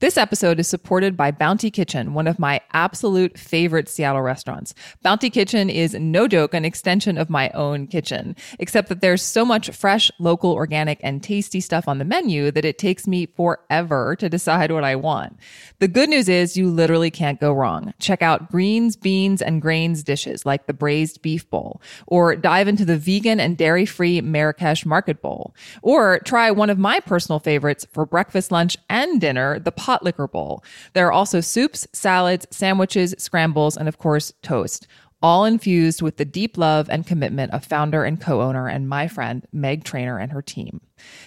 This episode is supported by Bounty Kitchen, one of my absolute favorite Seattle restaurants. Bounty Kitchen is no joke an extension of my own kitchen, except that there's so much fresh, local, organic, and tasty stuff on the menu that it takes me forever to decide what I want. The good news is you literally can't go wrong. Check out greens, beans, and grains dishes like the braised beef bowl, or dive into the vegan and dairy-free Marrakesh market bowl, or try one of my personal favorites for breakfast, lunch, and dinner, the pot liquor bowl. There are also soups, salads, sandwiches, scrambles, and of course, toast. All infused with the deep love and commitment of founder and co owner and my friend, Meg Trainer, and her team.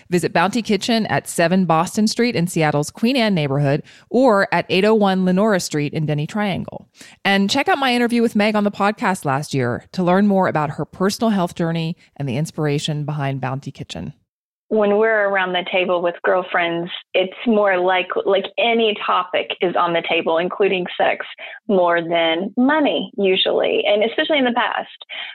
Visit Bounty Kitchen at 7 Boston Street in Seattle's Queen Anne neighborhood or at 801 Lenora Street in Denny Triangle. And check out my interview with Meg on the podcast last year to learn more about her personal health journey and the inspiration behind Bounty Kitchen when we're around the table with girlfriends, it's more like like any topic is on the table, including sex, more than money usually, and especially in the past.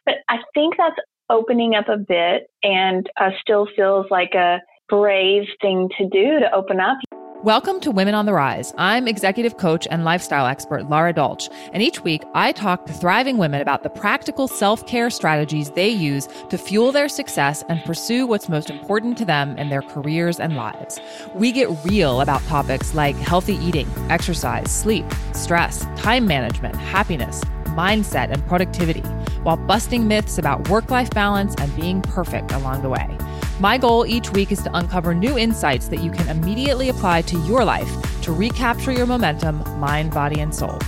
But I think that's opening up a bit, and uh, still feels like a brave thing to do to open up. Welcome to Women on the Rise. I'm executive coach and lifestyle expert Lara Dolch, and each week I talk to thriving women about the practical self care strategies they use to fuel their success and pursue what's most important to them in their careers and lives. We get real about topics like healthy eating, exercise, sleep, stress, time management, happiness, mindset, and productivity, while busting myths about work life balance and being perfect along the way. My goal each week is to uncover new insights that you can immediately apply to your life to recapture your momentum, mind, body, and soul.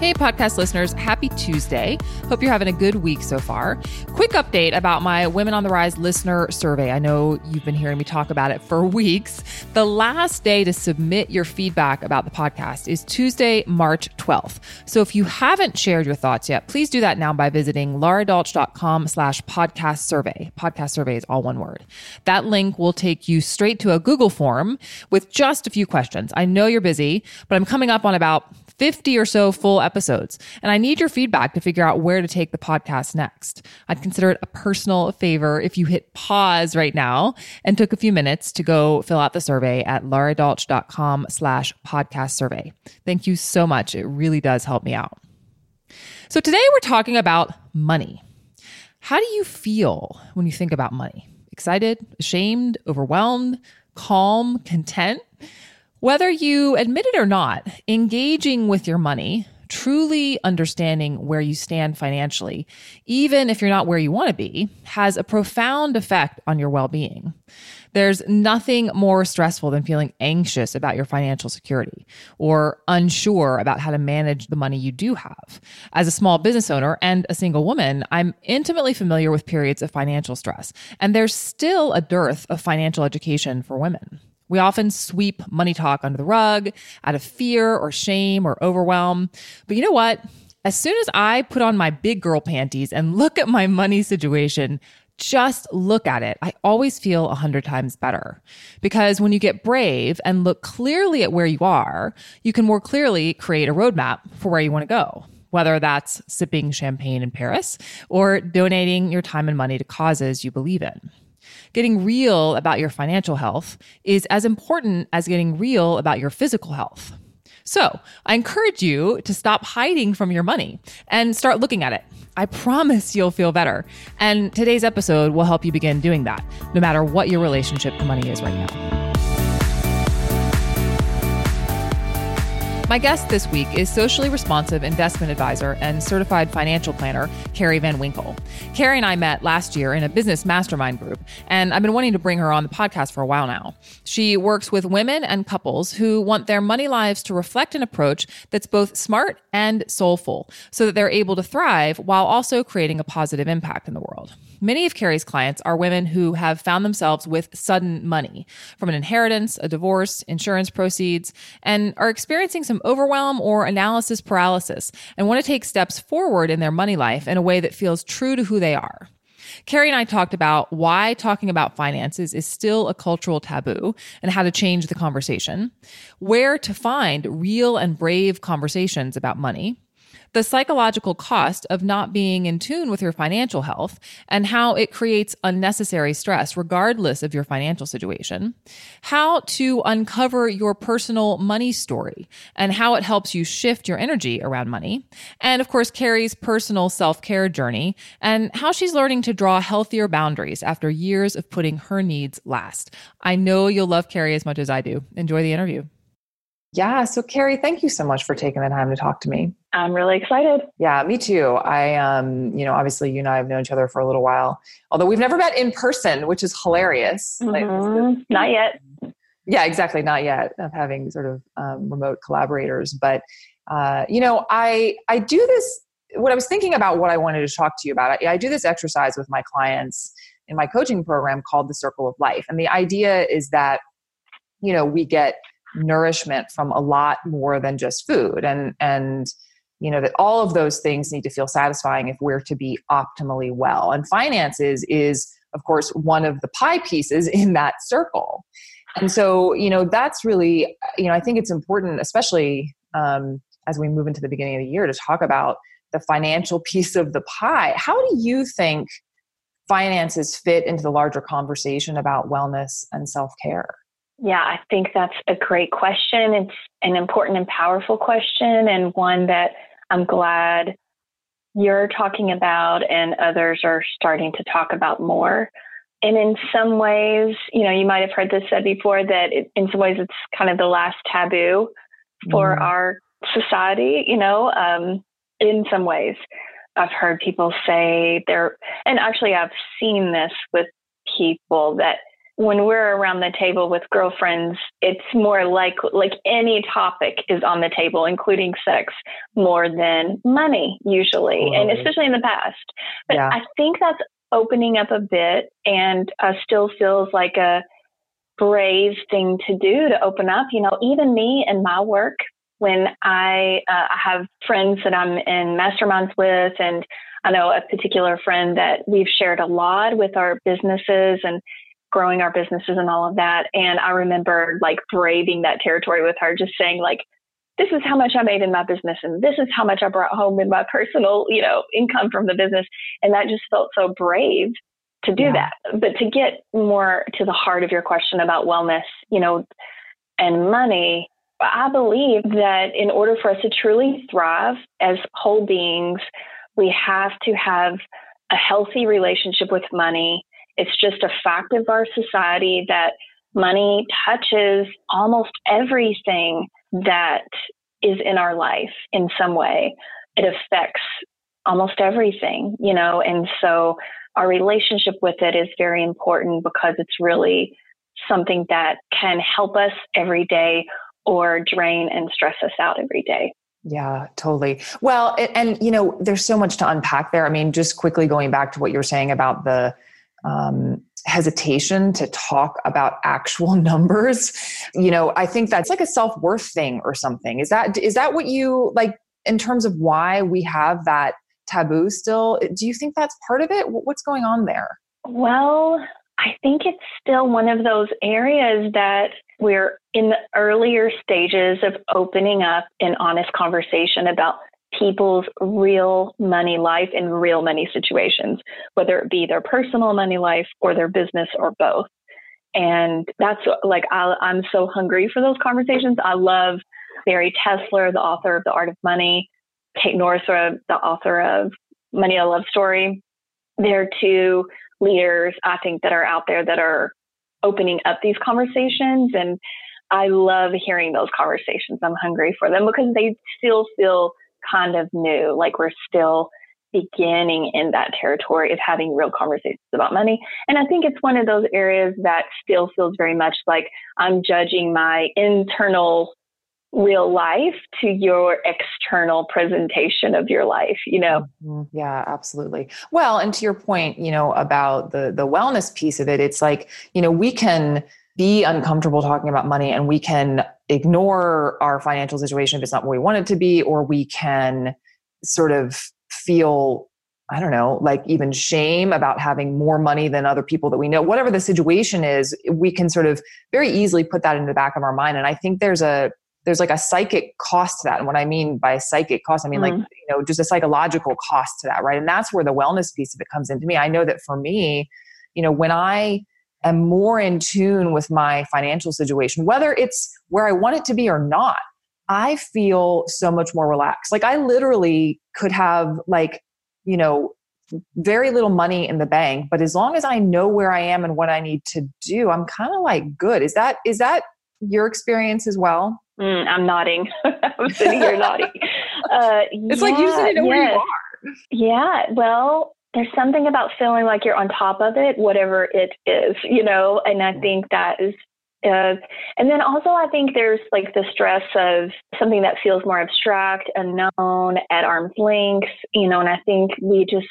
Hey, podcast listeners, happy Tuesday. Hope you're having a good week so far. Quick update about my Women on the Rise listener survey. I know you've been hearing me talk about it for weeks. The last day to submit your feedback about the podcast is Tuesday, March 12th. So if you haven't shared your thoughts yet, please do that now by visiting laradolch.com slash podcast survey. Podcast survey is all one word. That link will take you straight to a Google form with just a few questions. I know you're busy, but I'm coming up on about 50 or so full episodes, and I need your feedback to figure out where to take the podcast next. I'd consider it a personal favor if you hit pause right now and took a few minutes to go fill out the survey at laradolch.com slash podcast survey. Thank you so much. It really does help me out. So today we're talking about money. How do you feel when you think about money? Excited, ashamed, overwhelmed, calm, content? Whether you admit it or not, engaging with your money, truly understanding where you stand financially, even if you're not where you want to be, has a profound effect on your well being. There's nothing more stressful than feeling anxious about your financial security or unsure about how to manage the money you do have. As a small business owner and a single woman, I'm intimately familiar with periods of financial stress, and there's still a dearth of financial education for women. We often sweep money talk under the rug out of fear or shame or overwhelm. But you know what? As soon as I put on my big girl panties and look at my money situation, just look at it, I always feel a hundred times better. Because when you get brave and look clearly at where you are, you can more clearly create a roadmap for where you want to go. Whether that's sipping champagne in Paris or donating your time and money to causes you believe in. Getting real about your financial health is as important as getting real about your physical health. So I encourage you to stop hiding from your money and start looking at it. I promise you'll feel better. And today's episode will help you begin doing that, no matter what your relationship to money is right now. My guest this week is socially responsive investment advisor and certified financial planner, Carrie Van Winkle. Carrie and I met last year in a business mastermind group, and I've been wanting to bring her on the podcast for a while now. She works with women and couples who want their money lives to reflect an approach that's both smart and soulful so that they're able to thrive while also creating a positive impact in the world. Many of Carrie's clients are women who have found themselves with sudden money from an inheritance, a divorce, insurance proceeds, and are experiencing some overwhelm or analysis paralysis and want to take steps forward in their money life in a way that feels true to who they are. Carrie and I talked about why talking about finances is still a cultural taboo and how to change the conversation, where to find real and brave conversations about money, the psychological cost of not being in tune with your financial health and how it creates unnecessary stress, regardless of your financial situation, how to uncover your personal money story and how it helps you shift your energy around money, and of course, Carrie's personal self care journey and how she's learning to draw healthier boundaries after years of putting her needs last. I know you'll love Carrie as much as I do. Enjoy the interview. Yeah. So, Carrie, thank you so much for taking the time to talk to me. I'm really excited. Yeah, me too. I, um, you know, obviously you and I have known each other for a little while, although we've never met in person, which is hilarious. Mm-hmm. Like, Not yet. Yeah, exactly. Not yet of having sort of um, remote collaborators, but uh, you know, I I do this. What I was thinking about, what I wanted to talk to you about, I, I do this exercise with my clients in my coaching program called the Circle of Life, and the idea is that you know we get nourishment from a lot more than just food. And and you know that all of those things need to feel satisfying if we're to be optimally well. And finances is of course one of the pie pieces in that circle. And so you know that's really you know i think it's important especially um, as we move into the beginning of the year to talk about the financial piece of the pie. How do you think finances fit into the larger conversation about wellness and self-care yeah, I think that's a great question. It's an important and powerful question, and one that I'm glad you're talking about and others are starting to talk about more. And in some ways, you know, you might have heard this said before that it, in some ways it's kind of the last taboo for mm. our society, you know, um, in some ways. I've heard people say they're, and actually I've seen this with people that when we're around the table with girlfriends, it's more like like any topic is on the table, including sex, more than money usually, and especially in the past. But yeah. I think that's opening up a bit, and uh, still feels like a brave thing to do to open up. You know, even me and my work, when I uh, I have friends that I'm in masterminds with, and I know a particular friend that we've shared a lot with our businesses and growing our businesses and all of that. And I remember like braving that territory with her, just saying like, this is how much I made in my business and this is how much I brought home in my personal, you know, income from the business. And that just felt so brave to do yeah. that. But to get more to the heart of your question about wellness, you know, and money, I believe that in order for us to truly thrive as whole beings, we have to have a healthy relationship with money it's just a fact of our society that money touches almost everything that is in our life in some way. It affects almost everything, you know, and so our relationship with it is very important because it's really something that can help us every day or drain and stress us out every day. Yeah, totally. Well, and, and, you know, there's so much to unpack there. I mean, just quickly going back to what you were saying about the um, hesitation to talk about actual numbers. You know i think that's like a self-worth thing or something. Is that is that what you like in terms of why we have that taboo still do you think that's part of it? What's going on there? Well i think it's still one of those areas that we're in the earlier stages of opening up an honest conversation about people's real money life in real money situations, whether it be their personal money life or their business or both. And that's like, I, am so hungry for those conversations. I love Bari Tessler, the author of The Art of Money, Kate Northrup, uh, the author of Money a Love Story. They're two leaders, I think, that are out there that are opening up these conversations. And I love hearing those conversations. I'm hungry for them because they still feel kind of new. Like we're still beginning in that territory of having real conversations about money. And I think it's one of those areas that still feels very much like I'm judging my internal real life to your external presentation of your life you know mm-hmm. yeah absolutely well and to your point you know about the the wellness piece of it it's like you know we can be uncomfortable talking about money and we can ignore our financial situation if it's not what we want it to be, or we can sort of feel I don't know, like even shame about having more money than other people that we know. Whatever the situation is, we can sort of very easily put that in the back of our mind. And I think there's a there's like a psychic cost to that. And what I mean by psychic cost, I mean mm-hmm. like, you know, just a psychological cost to that, right? And that's where the wellness piece of it comes into me. I know that for me, you know, when I am more in tune with my financial situation, whether it's where I want it to be or not, I feel so much more relaxed. Like I literally could have like, you know, very little money in the bank, but as long as I know where I am and what I need to do, I'm kind of like good. Is that is that your experience as well? Mm, I'm nodding. I'm sitting here nodding. Uh, it's yeah, like you need know yes. where you are. Yeah. Well, there's something about feeling like you're on top of it, whatever it is, you know, and I think that is uh, and then also, I think there's like the stress of something that feels more abstract, unknown, at arm's length, you know, and I think we just,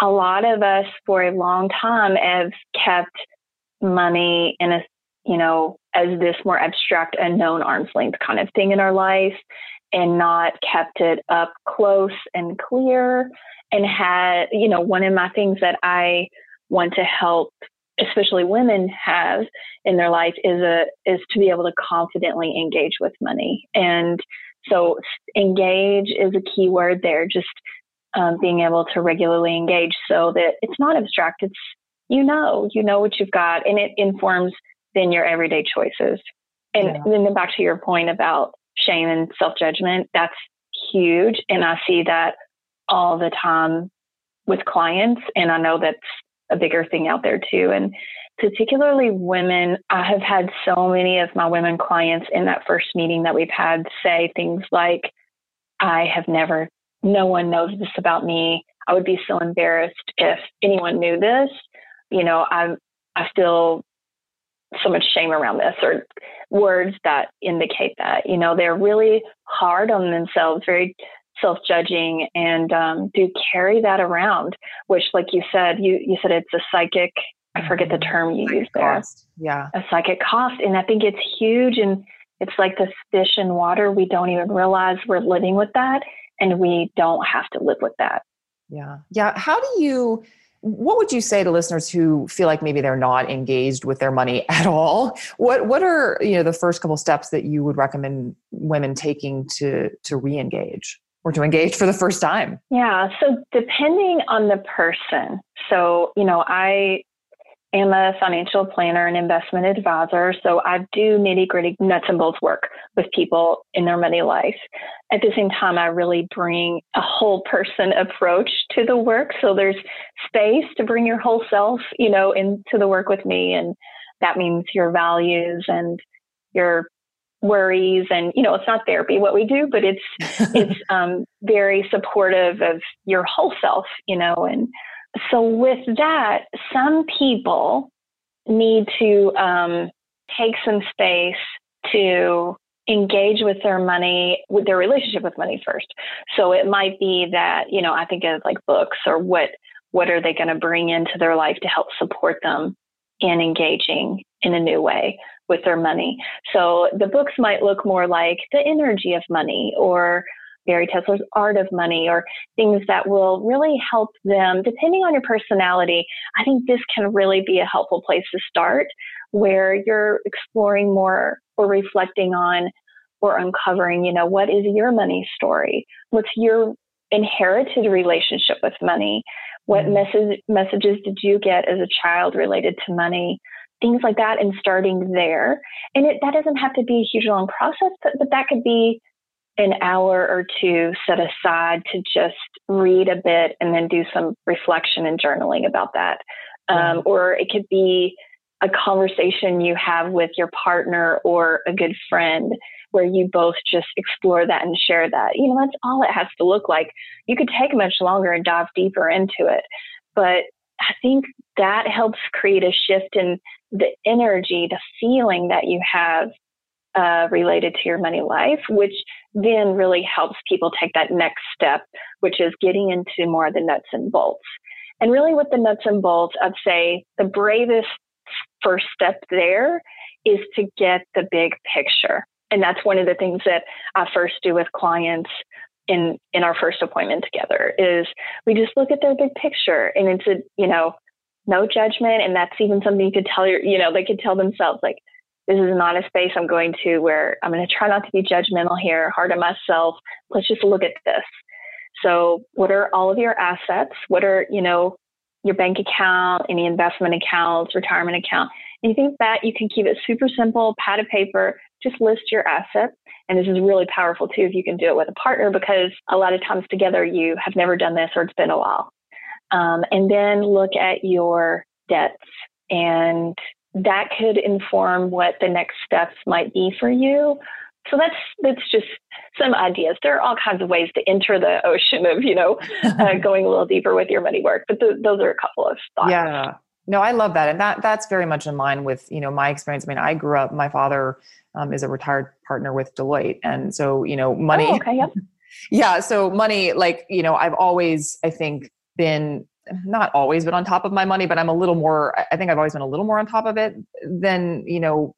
a lot of us for a long time have kept money in a, you know, as this more abstract, unknown arm's length kind of thing in our life and not kept it up close and clear and had, you know, one of my things that I want to help especially women have in their life is a is to be able to confidently engage with money and so engage is a key word there just um, being able to regularly engage so that it's not abstract it's you know you know what you've got and it informs then your everyday choices and yeah. then back to your point about shame and self-judgment that's huge and i see that all the time with clients and i know that's a bigger thing out there too. And particularly women, I have had so many of my women clients in that first meeting that we've had say things like, I have never, no one knows this about me. I would be so embarrassed if anyone knew this. You know, I'm, I feel so much shame around this or words that indicate that. You know, they're really hard on themselves, very self judging and um, do carry that around, which, like you said, you, you said it's a psychic, I forget the term you used there. Cost. Yeah. A psychic cost. And I think it's huge. And it's like this fish in water. We don't even realize we're living with that and we don't have to live with that. Yeah. Yeah. How do you, what would you say to listeners who feel like maybe they're not engaged with their money at all what what are you know the first couple steps that you would recommend women taking to to re-engage or to engage for the first time? Yeah. So depending on the person. So, you know, I am a financial planner and investment advisor. So I do nitty gritty nuts and bolts work with people in their money life. At the same time, I really bring a whole person approach to the work. So there's space to bring your whole self, you know, into the work with me. And that means your values and your worries and you know it's not therapy what we do but it's it's um, very supportive of your whole self you know and so with that some people need to um, take some space to engage with their money with their relationship with money first so it might be that you know i think of like books or what what are they going to bring into their life to help support them in engaging in a new way with their money. So the books might look more like The Energy of Money or Bari Tessler's Art of Money or things that will really help them, depending on your personality. I think this can really be a helpful place to start where you're exploring more or reflecting on or uncovering, you know, what is your money story? What's your inherited relationship with money? What mm-hmm. message, messages did you get as a child related to money? things like that and starting there. And it, that doesn't have to be a huge long process, but, but that could be an hour or two set aside to just read a bit and then do some reflection and journaling about that. Um, or it could be a conversation you have with your partner or a good friend where you both just explore that and share that. You know, that's all it has to look like. You could take much longer and dive deeper into it. But I think that helps create a shift in the energy, the feeling that you have uh, related to your money life, which then really helps people take that next step, which is getting into more of the nuts and bolts. And really, with the nuts and bolts, I'd say the bravest first step there is to get the big picture. And that's one of the things that I first do with clients in in our first appointment together is we just look at their big picture and it's a you know no judgment and that's even something you could tell your you know they could tell themselves like This is not a space I'm going to where I'm going to try not to be judgmental here, hard on myself. Let's just look at this. So, what are all of your assets? What are, you know, your bank account, any investment accounts, retirement account? You think that you can keep it super simple, pad of paper, just list your assets. And this is really powerful too if you can do it with a partner because a lot of times together you have never done this or it's been a while. Um, and then look at your debts and that could inform what the next steps might be for you. So that's that's just some ideas. There are all kinds of ways to enter the ocean of you know uh, going a little deeper with your money work, but th- those are a couple of thoughts. Yeah, no, I love that, and that that's very much in line with you know my experience. I mean, I grew up. My father um, is a retired partner with Deloitte, and so you know, money. Oh, okay, yep. yeah, so money, like you know, I've always, I think, been not always been on top of my money, but I'm a little more. I think I've always been a little more on top of it than you know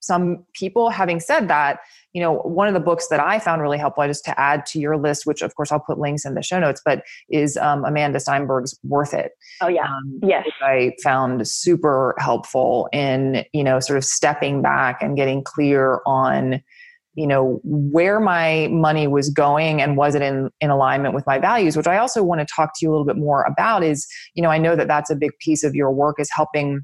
some people. Having said that, you know, one of the books that I found really helpful, just to add to your list, which of course I'll put links in the show notes, but is um, Amanda Steinberg's "Worth It." Oh yeah, um, yes. I found super helpful in you know sort of stepping back and getting clear on you know where my money was going and was it in in alignment with my values which i also want to talk to you a little bit more about is you know i know that that's a big piece of your work is helping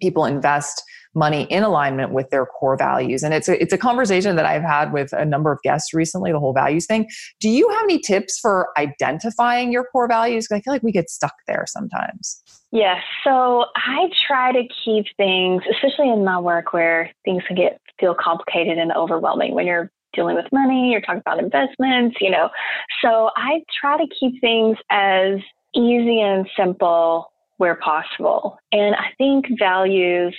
people invest money in alignment with their core values. And it's a, it's a conversation that i've had with a number of guests recently the whole values thing. Do you have any tips for identifying your core values? Because i feel like we get stuck there sometimes. Yes. So I try to keep things, especially in my work where things can get feel complicated and overwhelming when you're dealing with money, you're talking about investments, you know. So I try to keep things as easy and simple where possible. And I think values,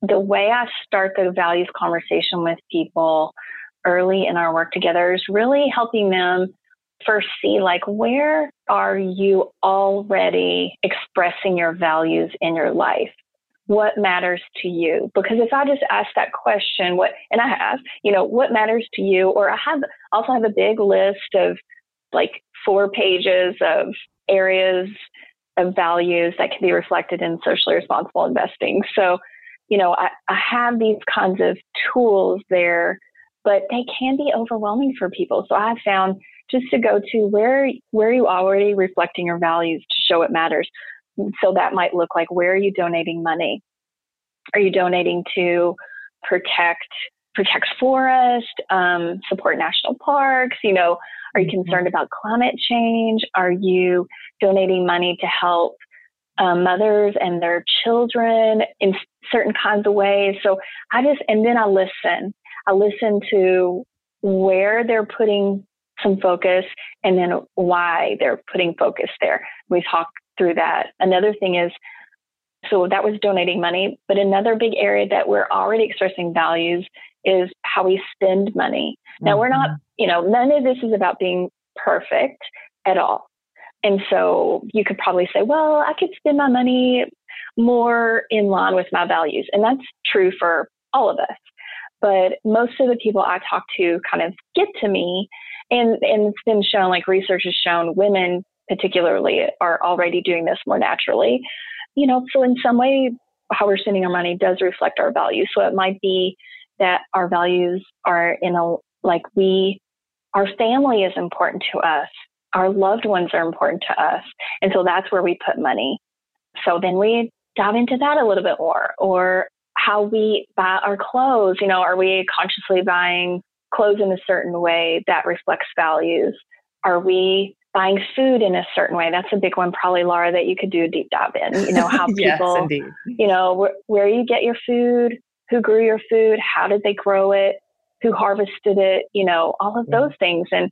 the way I start the values conversation with people early in our work together is really helping them first see like where are you already expressing your values in your life what matters to you? Because if i just ask that question what and i have you know what matters to you? Or i have also have a big list of like four pages of areas of values that can be reflected in socially responsible investing. So you know i, I have these kinds of tools there but they can be overwhelming for people. So i've found just to go to where where you already reflecting your values to show it matters. So that might look like where are you donating money? Are you donating to protect protect forest, um, support national parks? You know, are you mm-hmm. concerned about climate change? Are you donating money to help um, mothers and their children in certain kinds of ways? So I just and then I listen. I listen to where they're putting some focus and then why they're putting focus there. We talked through that. Another thing is, so that was donating money, but another big area that we're already expressing values is how we spend money. Now, mm-hmm. we're not, mm-hmm. you know, none of this is about being perfect at all. And so you could probably say, well, I could spend my money more in line with my values. And that's true for all of us. But most of the people I talk to kind of get to me and and it's been shown like research has shown women particularly are already doing this more naturally. You know so in some way how we're spending our money does reflect our values. So it might be that our values are in a like we our family is important to us. Our loved ones are important to us. And so that's where we put money. So then we dive into that a little bit more. Or how we buy our clothes. You know are we consciously buying clothes in a certain way that reflects values? Are we buying food in a certain way? That's a big one, probably, Laura, that you could do a deep dive in. You know, how people, yes, you know, where, where you get your food, who grew your food, how did they grow it, who harvested it, you know, all of those things. And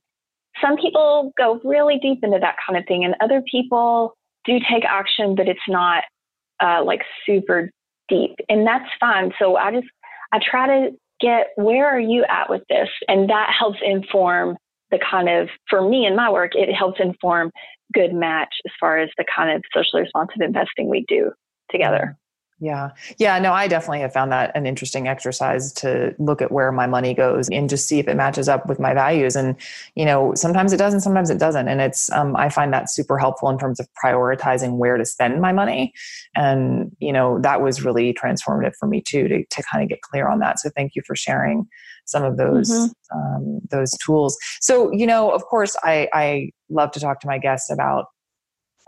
some people go really deep into that kind of thing, and other people do take action, but it's not uh, like super deep, and that's fine. So I just I try to get where are you at with this? And that helps inform the kind of, for me in my work, it helps inform good match as far as the kind of socially responsive investing we do together. Yeah. Yeah. No, I definitely have found that an interesting exercise to look at where my money goes and just see if it matches up with my values. And, you know, sometimes it does and sometimes it doesn't. And it's, um, I find that super helpful in terms of prioritizing where to spend my money. And, you know, that was really transformative for me too, to, to kind of get clear on that. So thank you for sharing some of those, mm-hmm. um, those tools. So, you know, of course, I, I love to talk to my guests about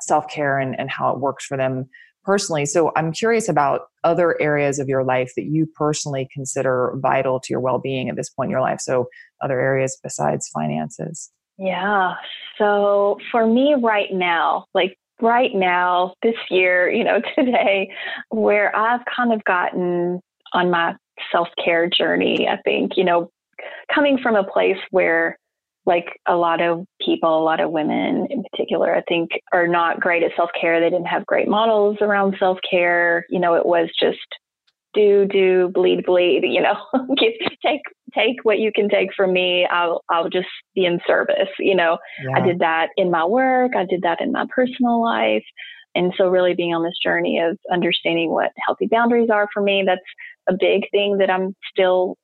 self-care and, and how it works for them personally. So I'm curious about other areas of your life that you personally consider vital to your well being at this point in your life. So other areas besides finances. Yeah. So for me right now, like right now, this year, you know, today, where I've kind of gotten on my self care journey, I think, you know, coming from a place where like a lot of people, a lot of women in particular, I think are not great at self care. They didn't have great models around self care. You know, it was just do, do, bleed, bleed, you know, take, take what you can take from me. I'll, I'll just be in service. You know, yeah. I did that in my work. I did that in my personal life. And so really being on this journey of understanding what healthy boundaries are for me, that's a big thing that I'm still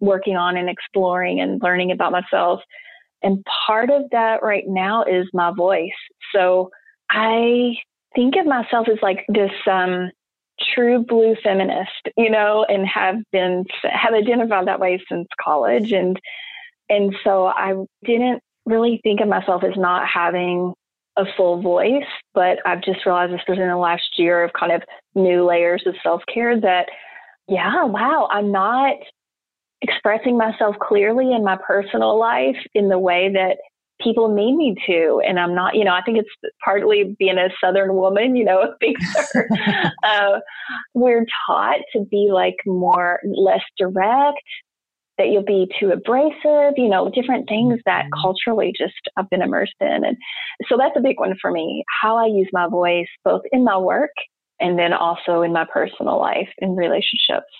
working on and exploring and learning about myself. And part of that right now is my voice. So I think of myself as like this um, true blue feminist, you know, and have been have identified that way since college. And and so I didn't really think of myself as not having a full voice, but I've just realized this was in the last year of kind of new layers of self care that, yeah, wow, I'm not expressing myself clearly in my personal life in the way that people need me to. And I'm not, you know, I think it's partly being a Southern woman, you know, uh, we're taught to be like more, less direct, that you'll be too abrasive, you know, different things that mm-hmm. culturally just I've been immersed in. And so that's a big one for me, how I use my voice both in my work and then also in my personal life in relationships.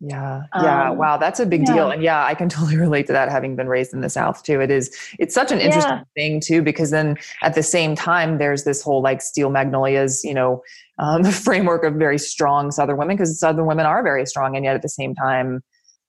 Yeah. Yeah. Um, wow. That's a big yeah. deal. And yeah, I can totally relate to that having been raised in the South too. It is, it's such an interesting yeah. thing too, because then at the same time, there's this whole like steel magnolias, you know, um, framework of very strong Southern women, because Southern women are very strong. And yet at the same time,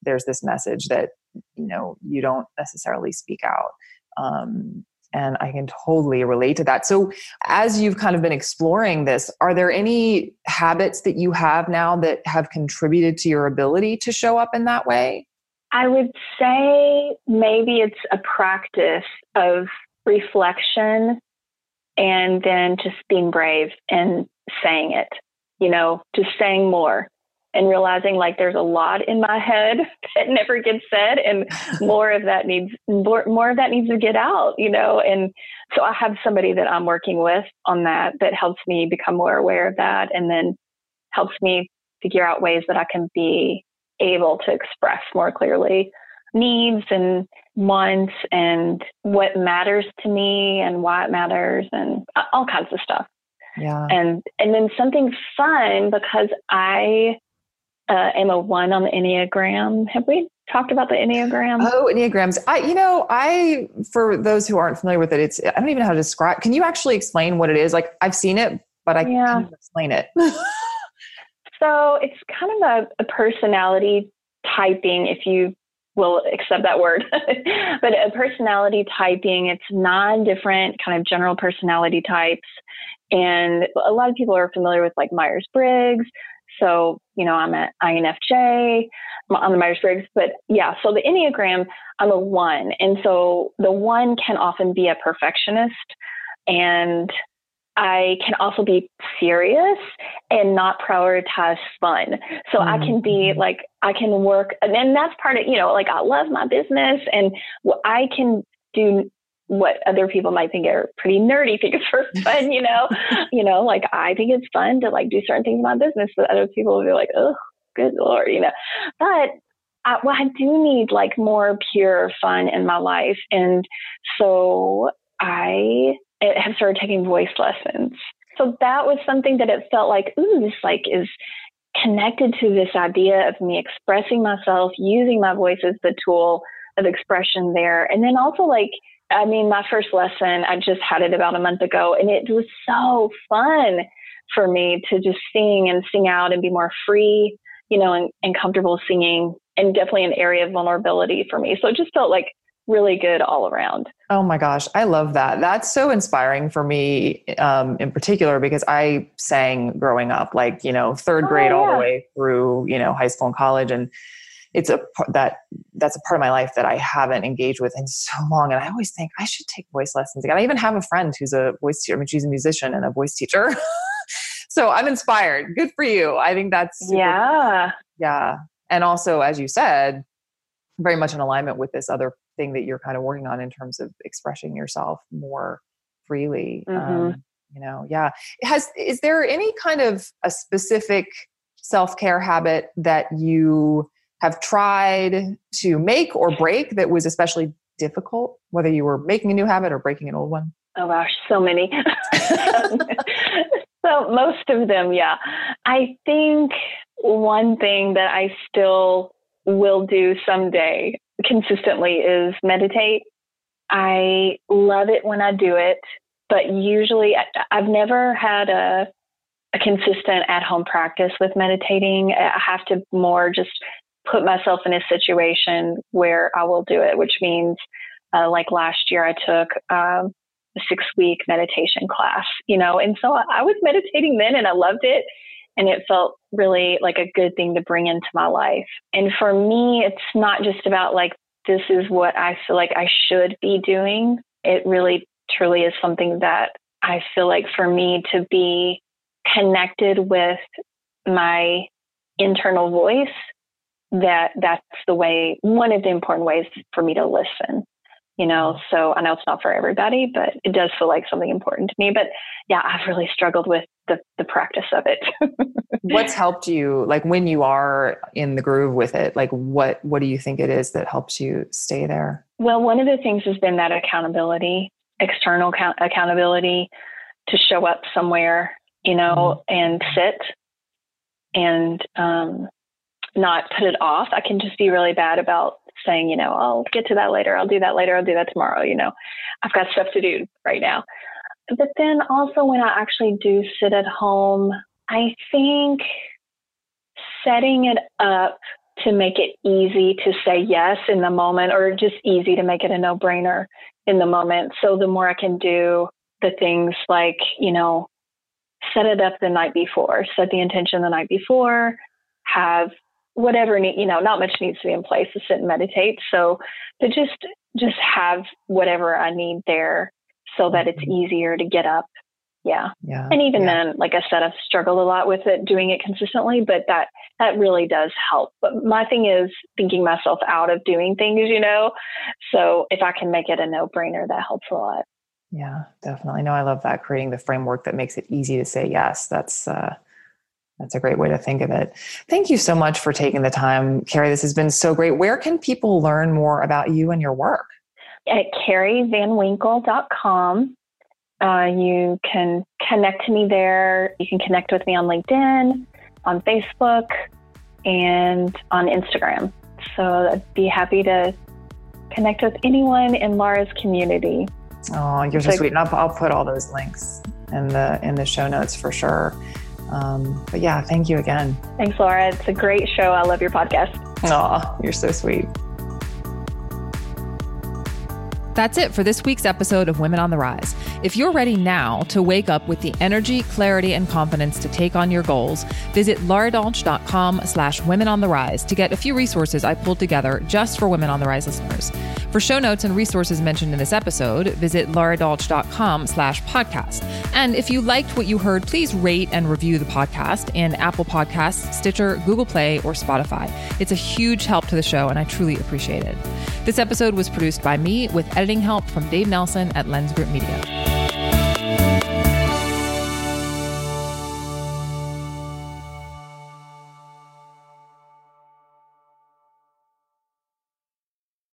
there's this message that, you know, you don't necessarily speak out. Um, and I can totally relate to that. So, as you've kind of been exploring this, are there any habits that you have now that have contributed to your ability to show up in that way? I would say maybe it's a practice of reflection and then just being brave and saying it, you know, just saying more and realizing like there's a lot in my head that never gets said and more of that needs more, more of that needs to get out you know? And so i have somebody that i'm working with on that that helps me become more aware of that and then helps me figure out ways that i can be able to express more clearly needs and wants and what matters to me and why it matters and all kinds of stuff. Yeah. And and then something fun because i uh, am a one on the Enneagram. Have we talked about the Enneagram? Oh, Enneagrams. I, you know, I, for those who aren't familiar with it, it's, I don't even know how to describe. Can you actually explain what it is? Like I've seen it, but I yeah. can't explain it. so it's kind of a, a personality typing, if you will accept that word, but a personality typing, it's nine different kind of general personality types. And a lot of people are familiar with like Myers Briggs, so, you know, I'm at INFJ, I'm on the Myers Briggs, but yeah, so the Enneagram, I'm a one. And so the one can often be a perfectionist and I can also be serious and not prioritize fun. So mm-hmm. I can be mm-hmm. like, I can work, and then that's part of, you know, like I love my business and I can do what other people might think are pretty nerdy things for fun, you know, you know, like I think it's fun to like do certain things in my business, but other people will be like, oh, good lord, you know. But I, well, I do need like more pure fun in my life, and so I have started taking voice lessons. So that was something that it felt like, ooh, this like is connected to this idea of me expressing myself, using my voice as the tool of expression there, and then also like I mean, my first lesson, I just had it about a month ago and it was so fun for me to just sing and sing out and be more free, you know, and, and comfortable singing and definitely an area of vulnerability for me. So it just felt like really good all around. Oh my gosh, I love that. That's so inspiring for me um, in particular because I sang growing up, like, you know, third oh, grade oh, yeah. all the way through, you know, high school and college. And it's a that that's a part of my life that I haven't engaged with in so long. And I always think I should take voice lessons again. I even have a friend who's a voice teacher. I mean, she's a musician and a voice teacher. so I'm inspired. Good for you. I think that's super, yeah. Yeah. And also, as you said, very much in alignment with this other thing that you're kind of working on in terms of expressing yourself more freely. Mm-hmm. Um, you know, yeah. Has is there any kind of a specific self care habit that you have tried to make or break that was especially difficult, whether you were making a new habit or breaking an old one? Oh gosh, so many. so most of them, yeah. I think one thing that I still will do someday consistently is meditate. I love it when I do it, but usually I've never had a a consistent at home practice with meditating. I have to more just put myself in a situation where I will do it, which means uh, like last year I took um, a six week meditation class, you know, and so I was meditating then and I loved it and it felt really like a good thing to bring into my life. And for me, it's not just about like, this is what I feel like I should be doing. It really truly is something that I feel like for me to be connected with my internal voice, that that's the way, one of the important ways for me to listen you know mm-hmm. so i know it's not for everybody but it does feel like something important to me but yeah i've really struggled with the, the practice of it what's helped you like when you are in the groove with it like what what do you think it is that helps you stay there well one of the things has been that accountability external account- accountability to show up somewhere you know mm-hmm. and sit and um, not put it off i can just be really bad about saying, you know, I'll get to that later. I'll do that later. I'll do that tomorrow. You know, I've got stuff to do right now. But then also when I actually do sit at home, I think setting it up to make it easy to say yes in the moment or just easy to make it a no brainer in the moment. So the more I can do the things like, you know, set it up the night before, set the intention the night before, have whatever need, you know, not much needs to be in place to sit and meditate. So to just just have whatever I need there so that it's mm-hmm. easier to get up. Yeah. Yeah. And even yeah. then, like I said, I've struggled a lot with it, doing it consistently, but that that really does help. But my thing is thinking myself out of doing things, you know. So if I can make it a no brainer, that helps a lot. Yeah, definitely. No, I love that creating the framework that makes it easy to say yes. That's uh that's a great way to think of it. Thank you so much for taking the time, Carrie. This has been so great. Where can people learn more about you and your work? At carrievanwinkle.com. Uh, you can connect to me there. You can connect with me on LinkedIn, on Facebook, and on Instagram. So I'd be happy to connect with anyone in Laura's community. Oh, you're so, so sweet. And I'll, I'll put all those links in the in the show notes for sure. Um, but yeah, thank you again. Thanks, Laura. It's a great show. I love your podcast. Aw, you're so sweet. That's it for this week's episode of Women on the Rise. If you're ready now to wake up with the energy, clarity, and confidence to take on your goals, visit laradolch.com slash women on the rise to get a few resources I pulled together just for Women on the Rise listeners. For show notes and resources mentioned in this episode, visit laradolch.com slash podcast. And if you liked what you heard, please rate and review the podcast in Apple Podcasts, Stitcher, Google Play, or Spotify. It's a huge help to the show, and I truly appreciate it. This episode was produced by me with editing help from Dave Nelson at Lens Group Media.